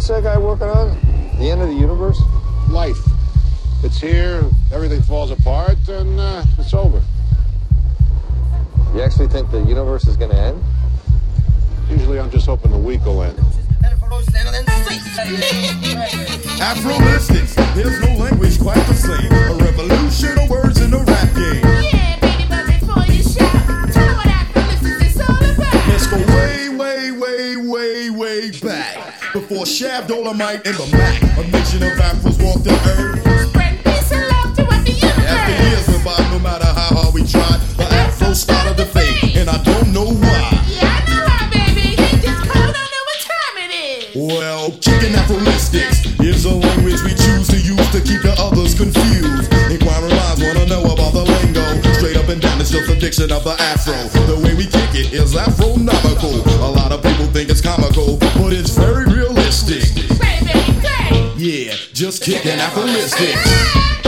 What's that guy working on? The end of the universe? Life. It's here, everything falls apart, and uh, it's over. You actually think the universe is going to end? Usually I'm just hoping the week will end. Afro-mystics, there's no language quite the same. A revolution of words in a rap game. Yeah, baby, but before you shout, tell what Afro-Mystics is all about. Let's go way, way, Before Shaft, Dolemite, and the Mack. A nation of Afros walked the earth. Spread peace and love throughout the universe. After years went by, no matter how hard we tried, the Afro started to fade, and I don't know why. Yeah, I know why, baby. He just called, don't know what time it is. Well, kicking Afro-mystics is a language we choose to use to keep the others confused. Inquiring minds wanna know about the lingo. Straight up and down, it's just a diction of the Afro. The way we kick it is Afronomical. A lot of people think it's comical, but it's very just kicking Afro-mystics. What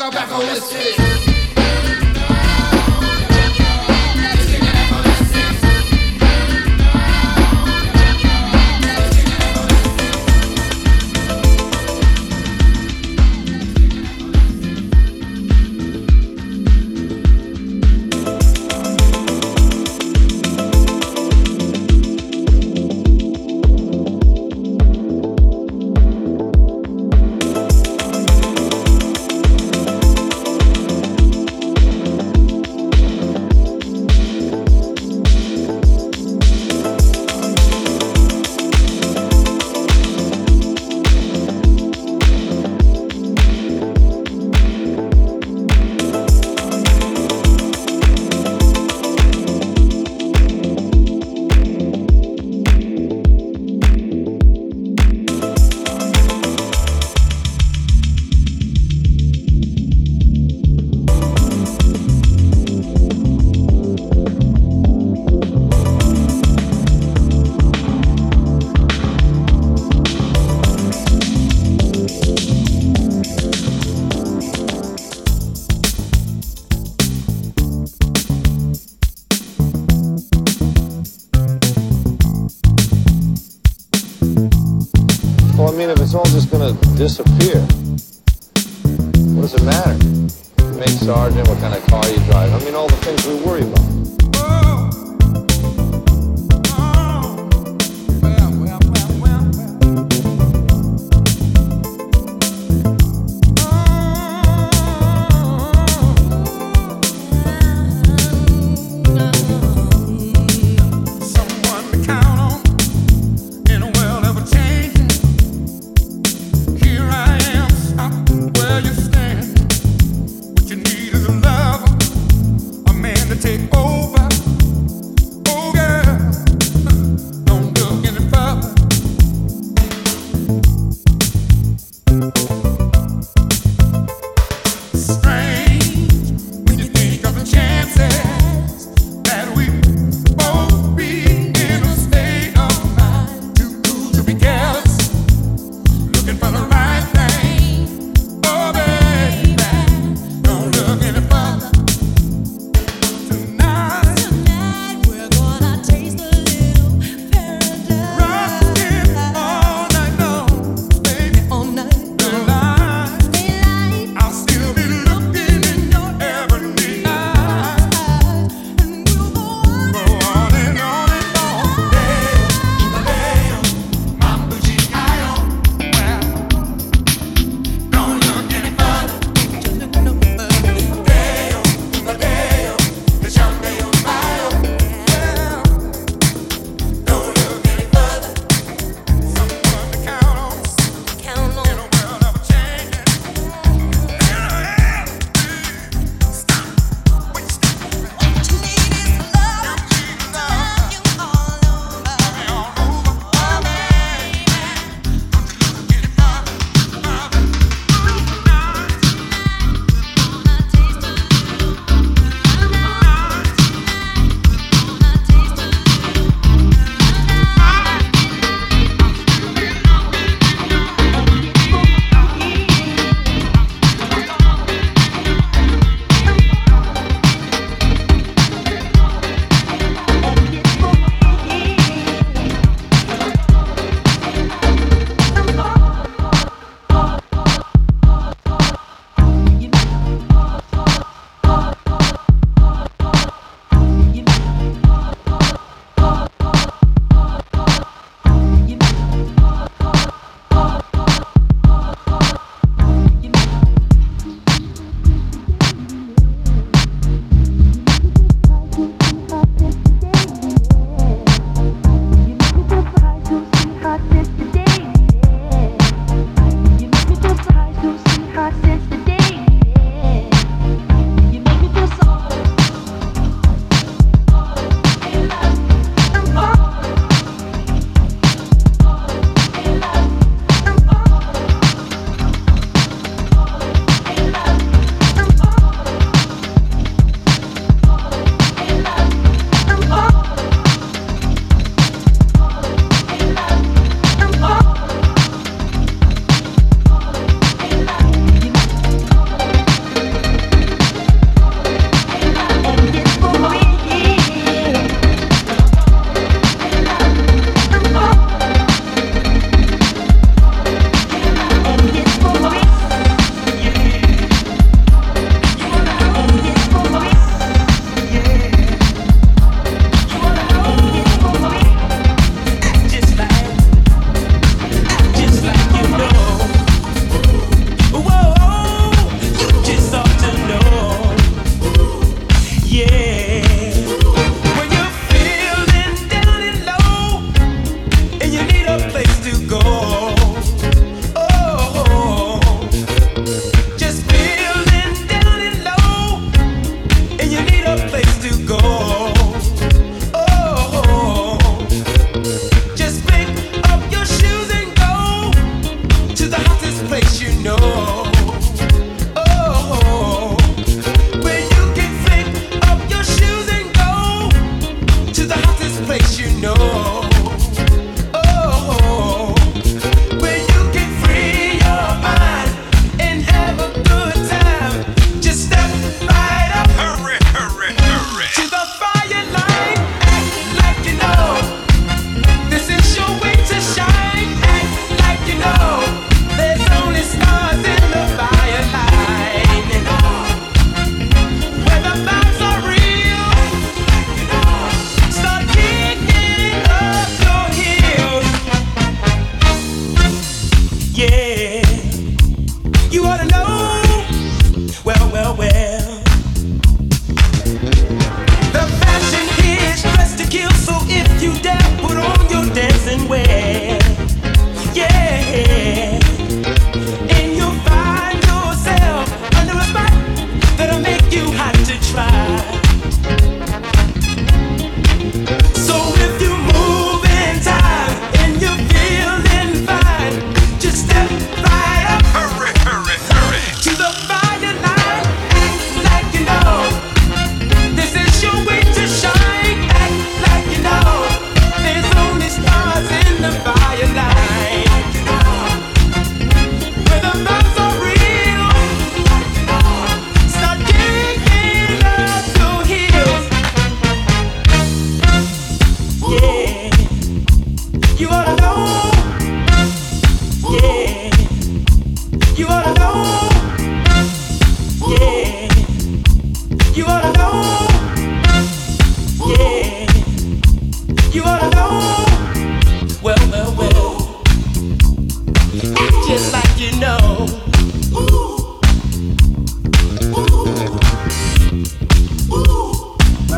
in the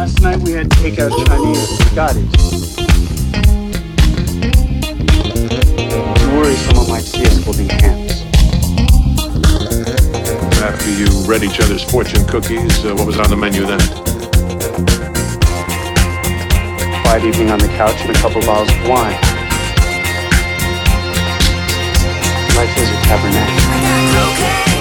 Last night we had takeout Chinese biscottis. I worry someone might see us holding hands. After you read each other's fortune cookies, uh, what was on the menu then? Quiet evening on the couch and a couple bottles of wine. Life is a tabernacle.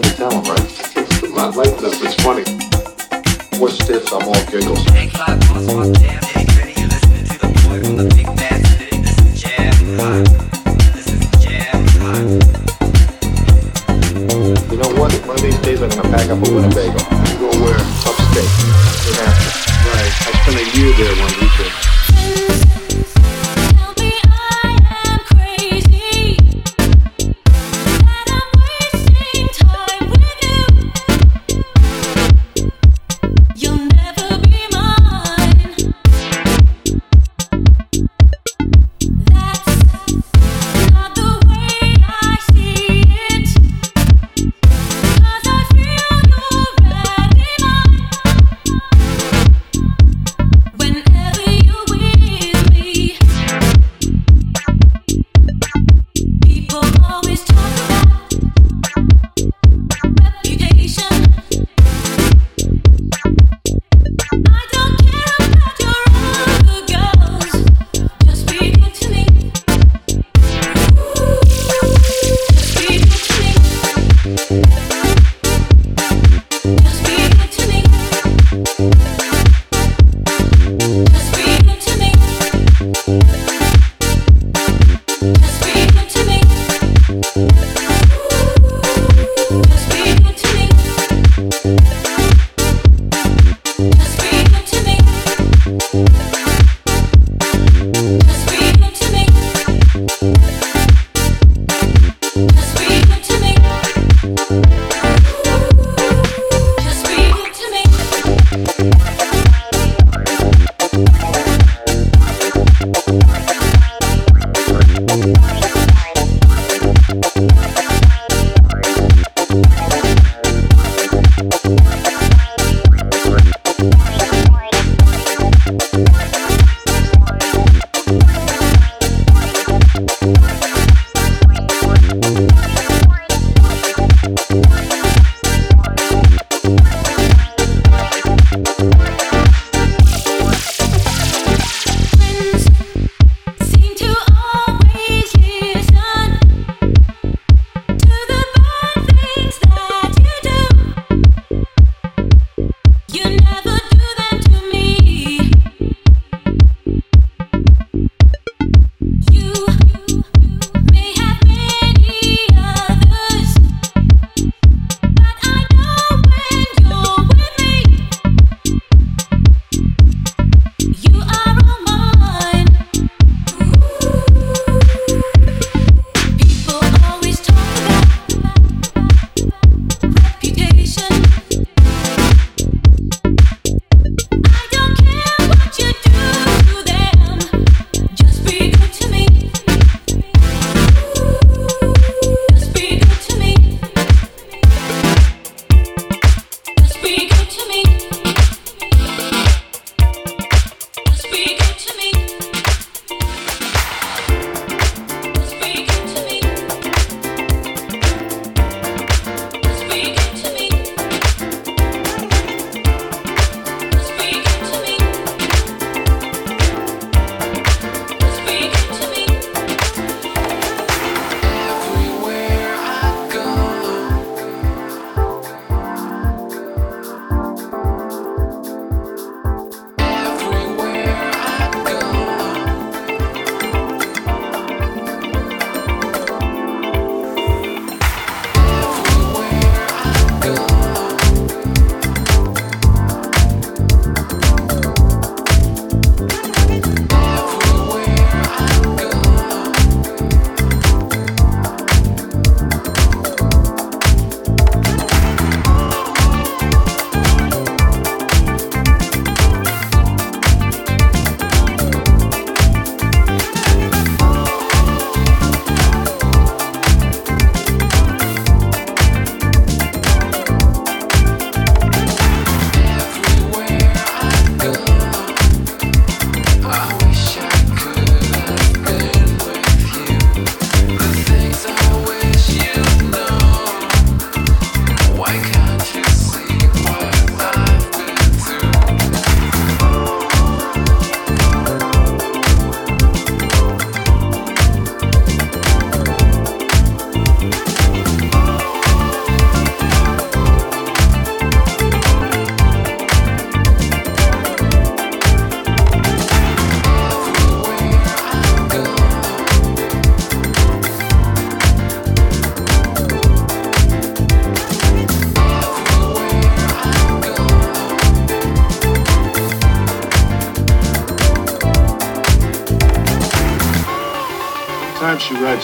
play the talent, right? It's funny. What's stiffs? I'm all giggles. You know what? One of these days I'm gonna pack up a Winnebago. Go where? Upstate. Right. I spent a year there one weekend.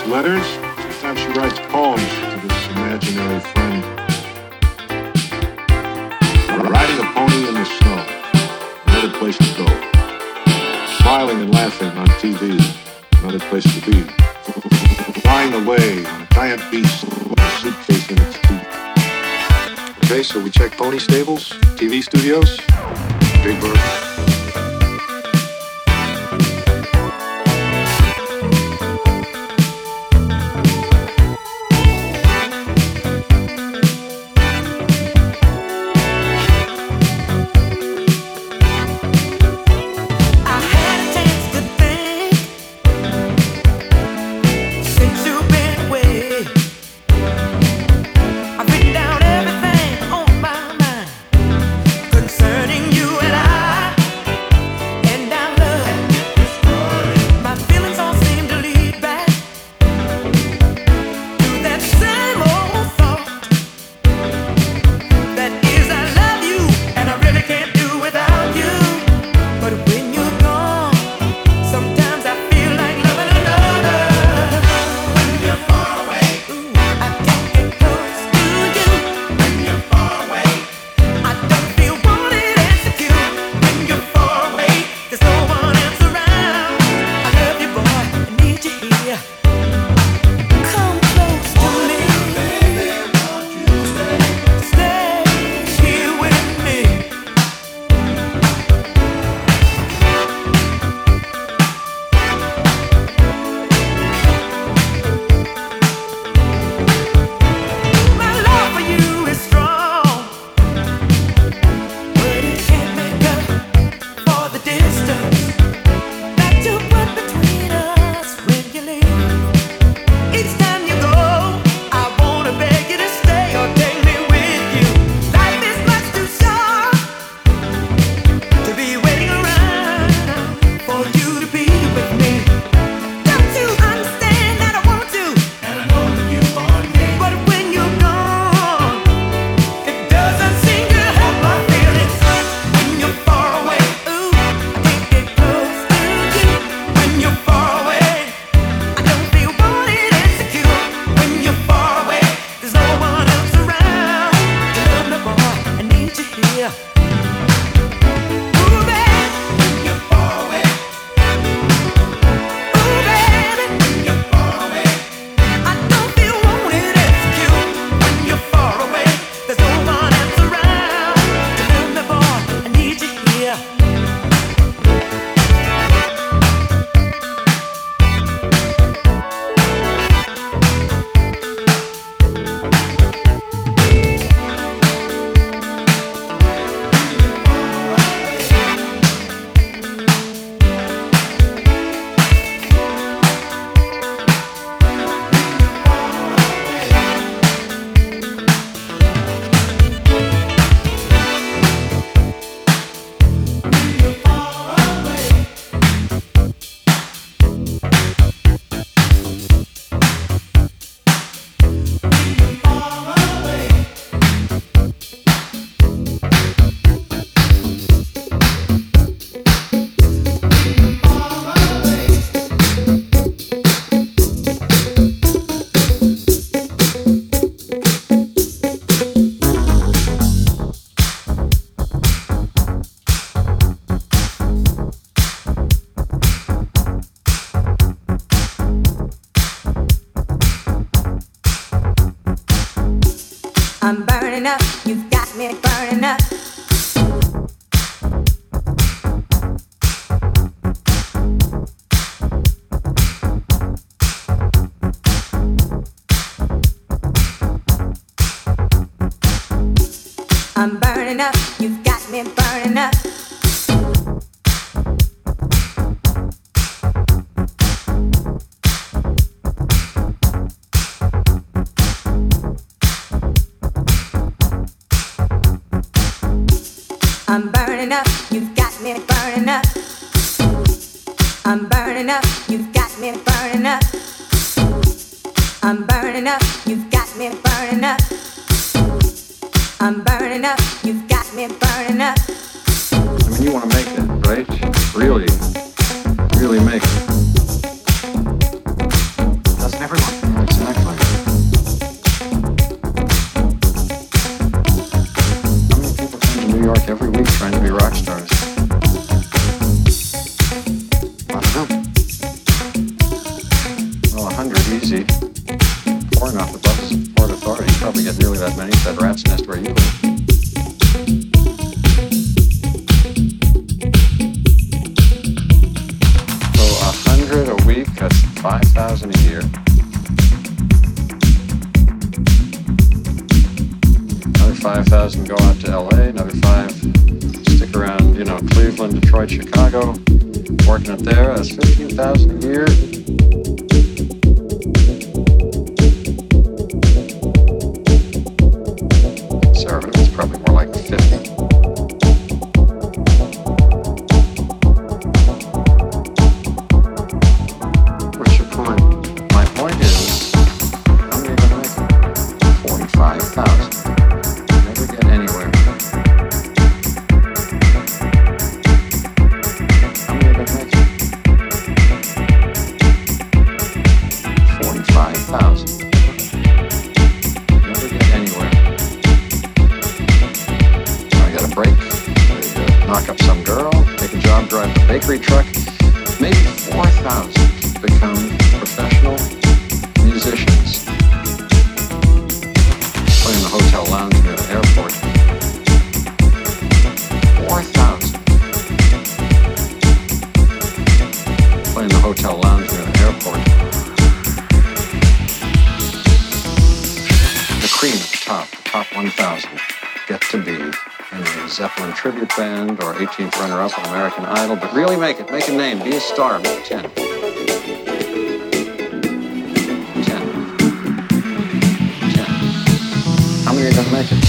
Letters. I'm burning up, you've got me burning up. I'm burning up, you've got me burning up. I'm burning up, you've got me burning up. Zeppelin tribute band or 18th runner up on American Idol, but really make it. Make a name. Be a star. Make 10. How many are going to make it?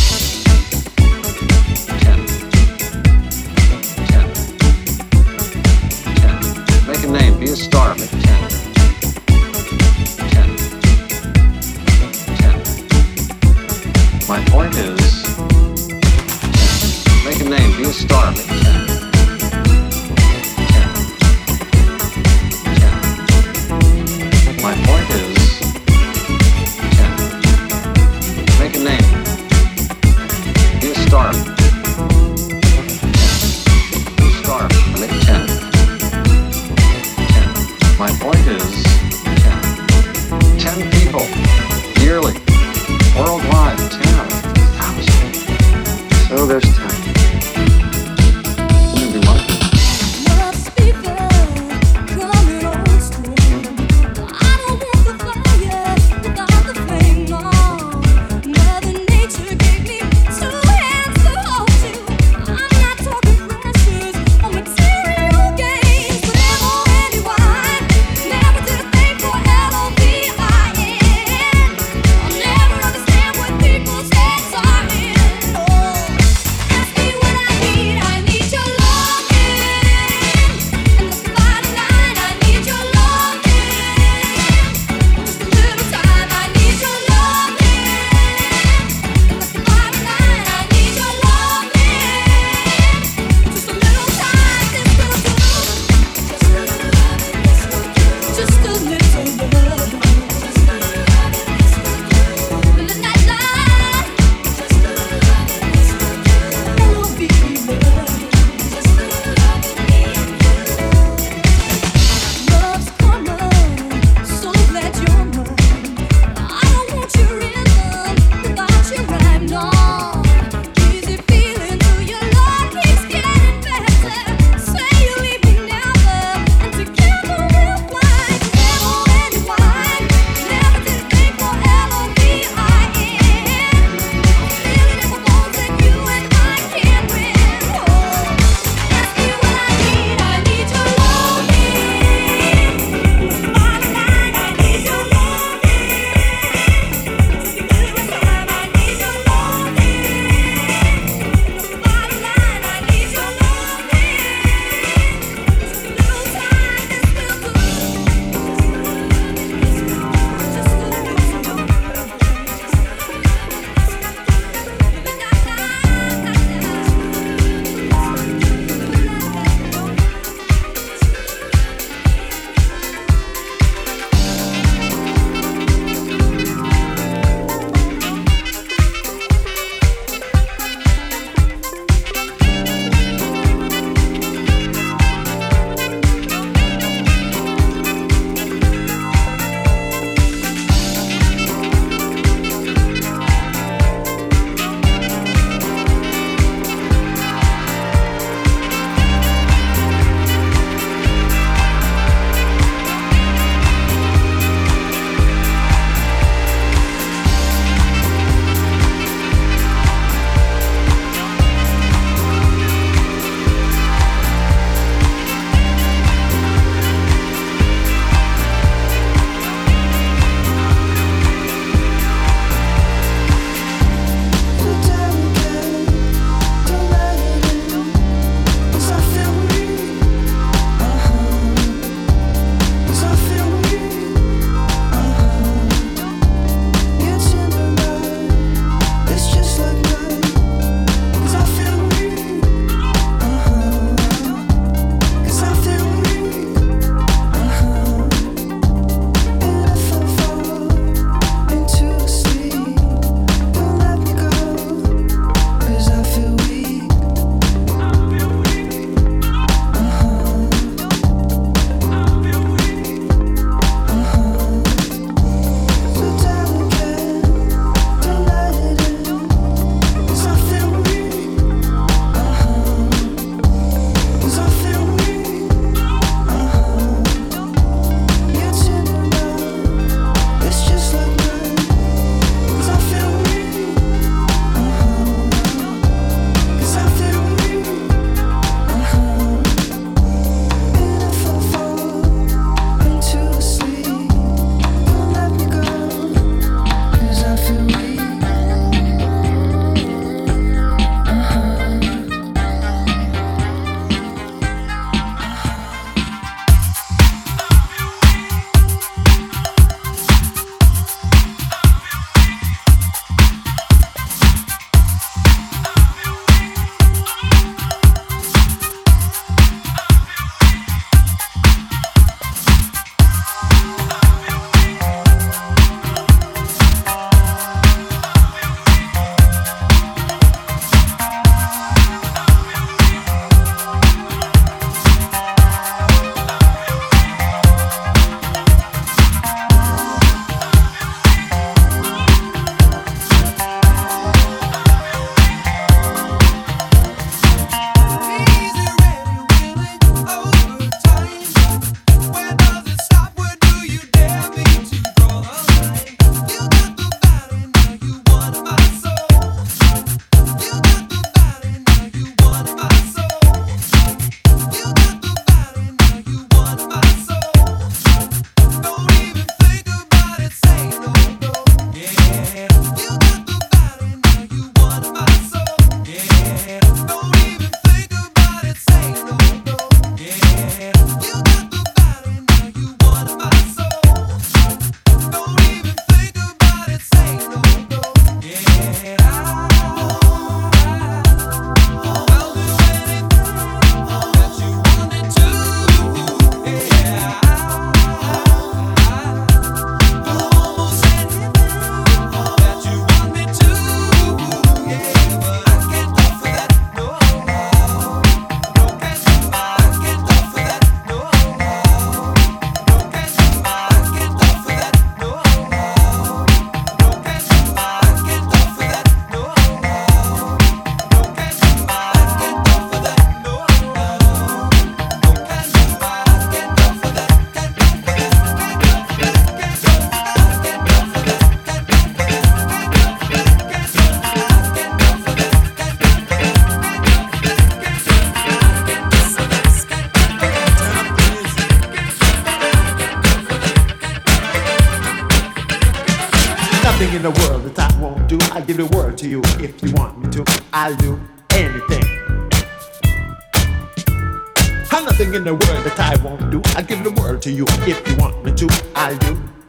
In the world that I won't do. I'll give the world to you if you want me to. I'll do.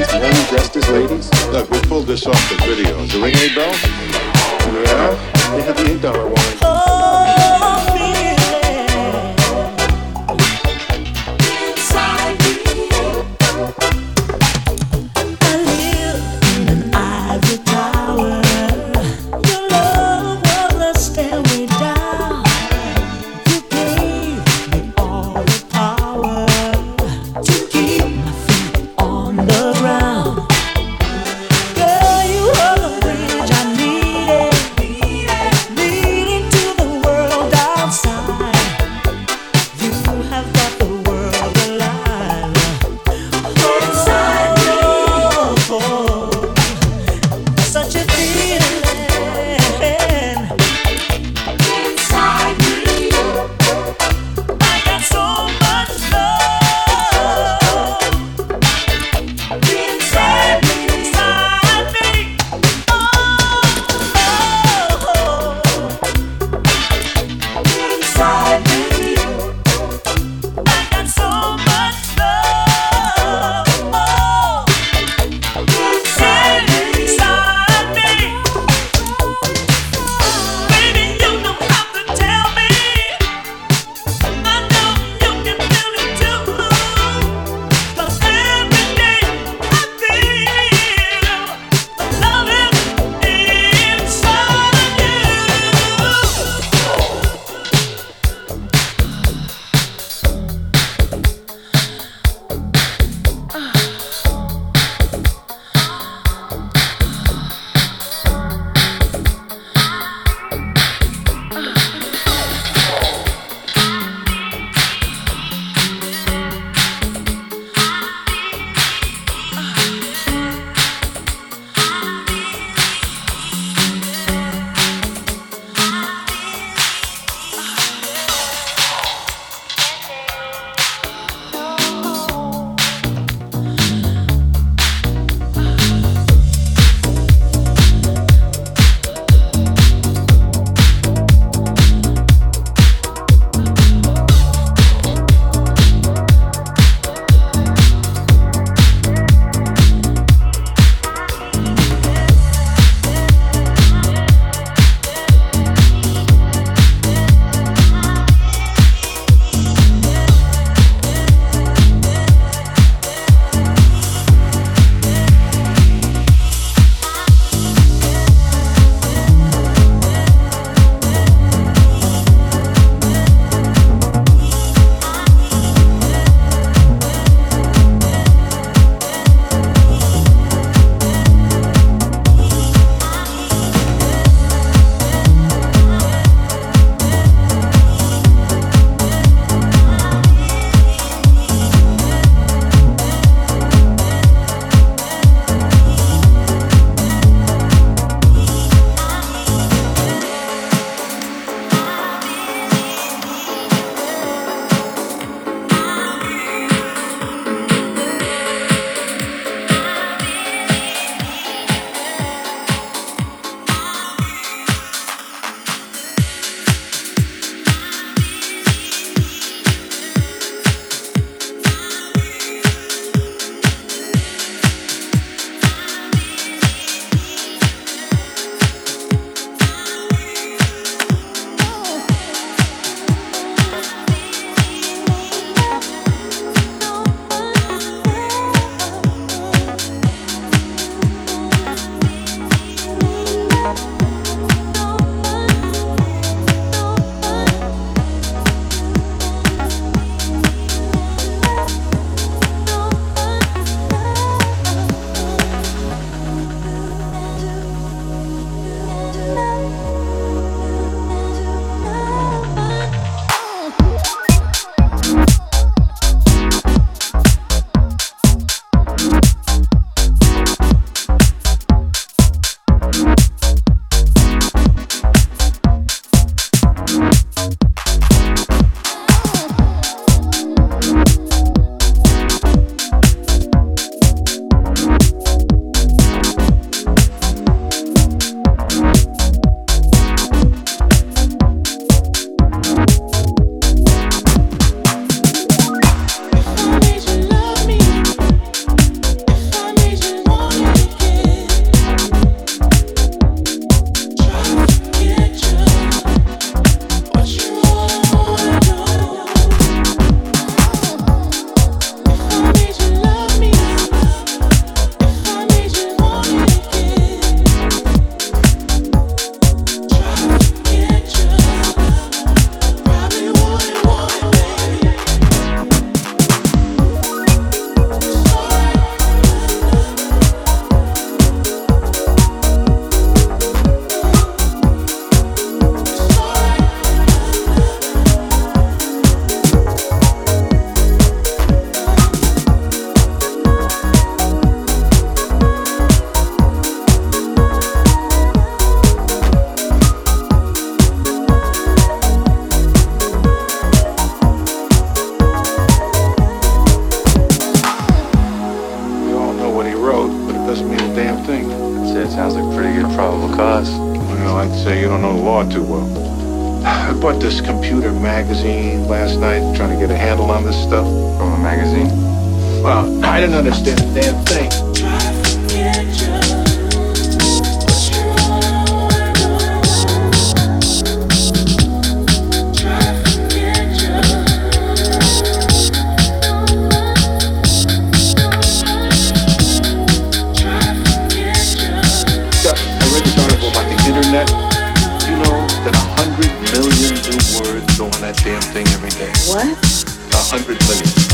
Ladies, young ladies, men dressed as ladies. Look, we pulled this off the video. Is the ring eight bell? Yeah, they have the eight dollar oh. Your probable cause. Well, I'd say you don't know the law too well. I bought this computer magazine last night trying to get a handle on this stuff. From a magazine? Well, I didn't understand a damn thing. thing every day. What? A hundred million.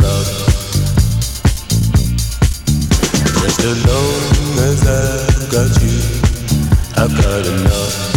love. Just as long as I've got you, I've got enough.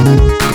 Apathetic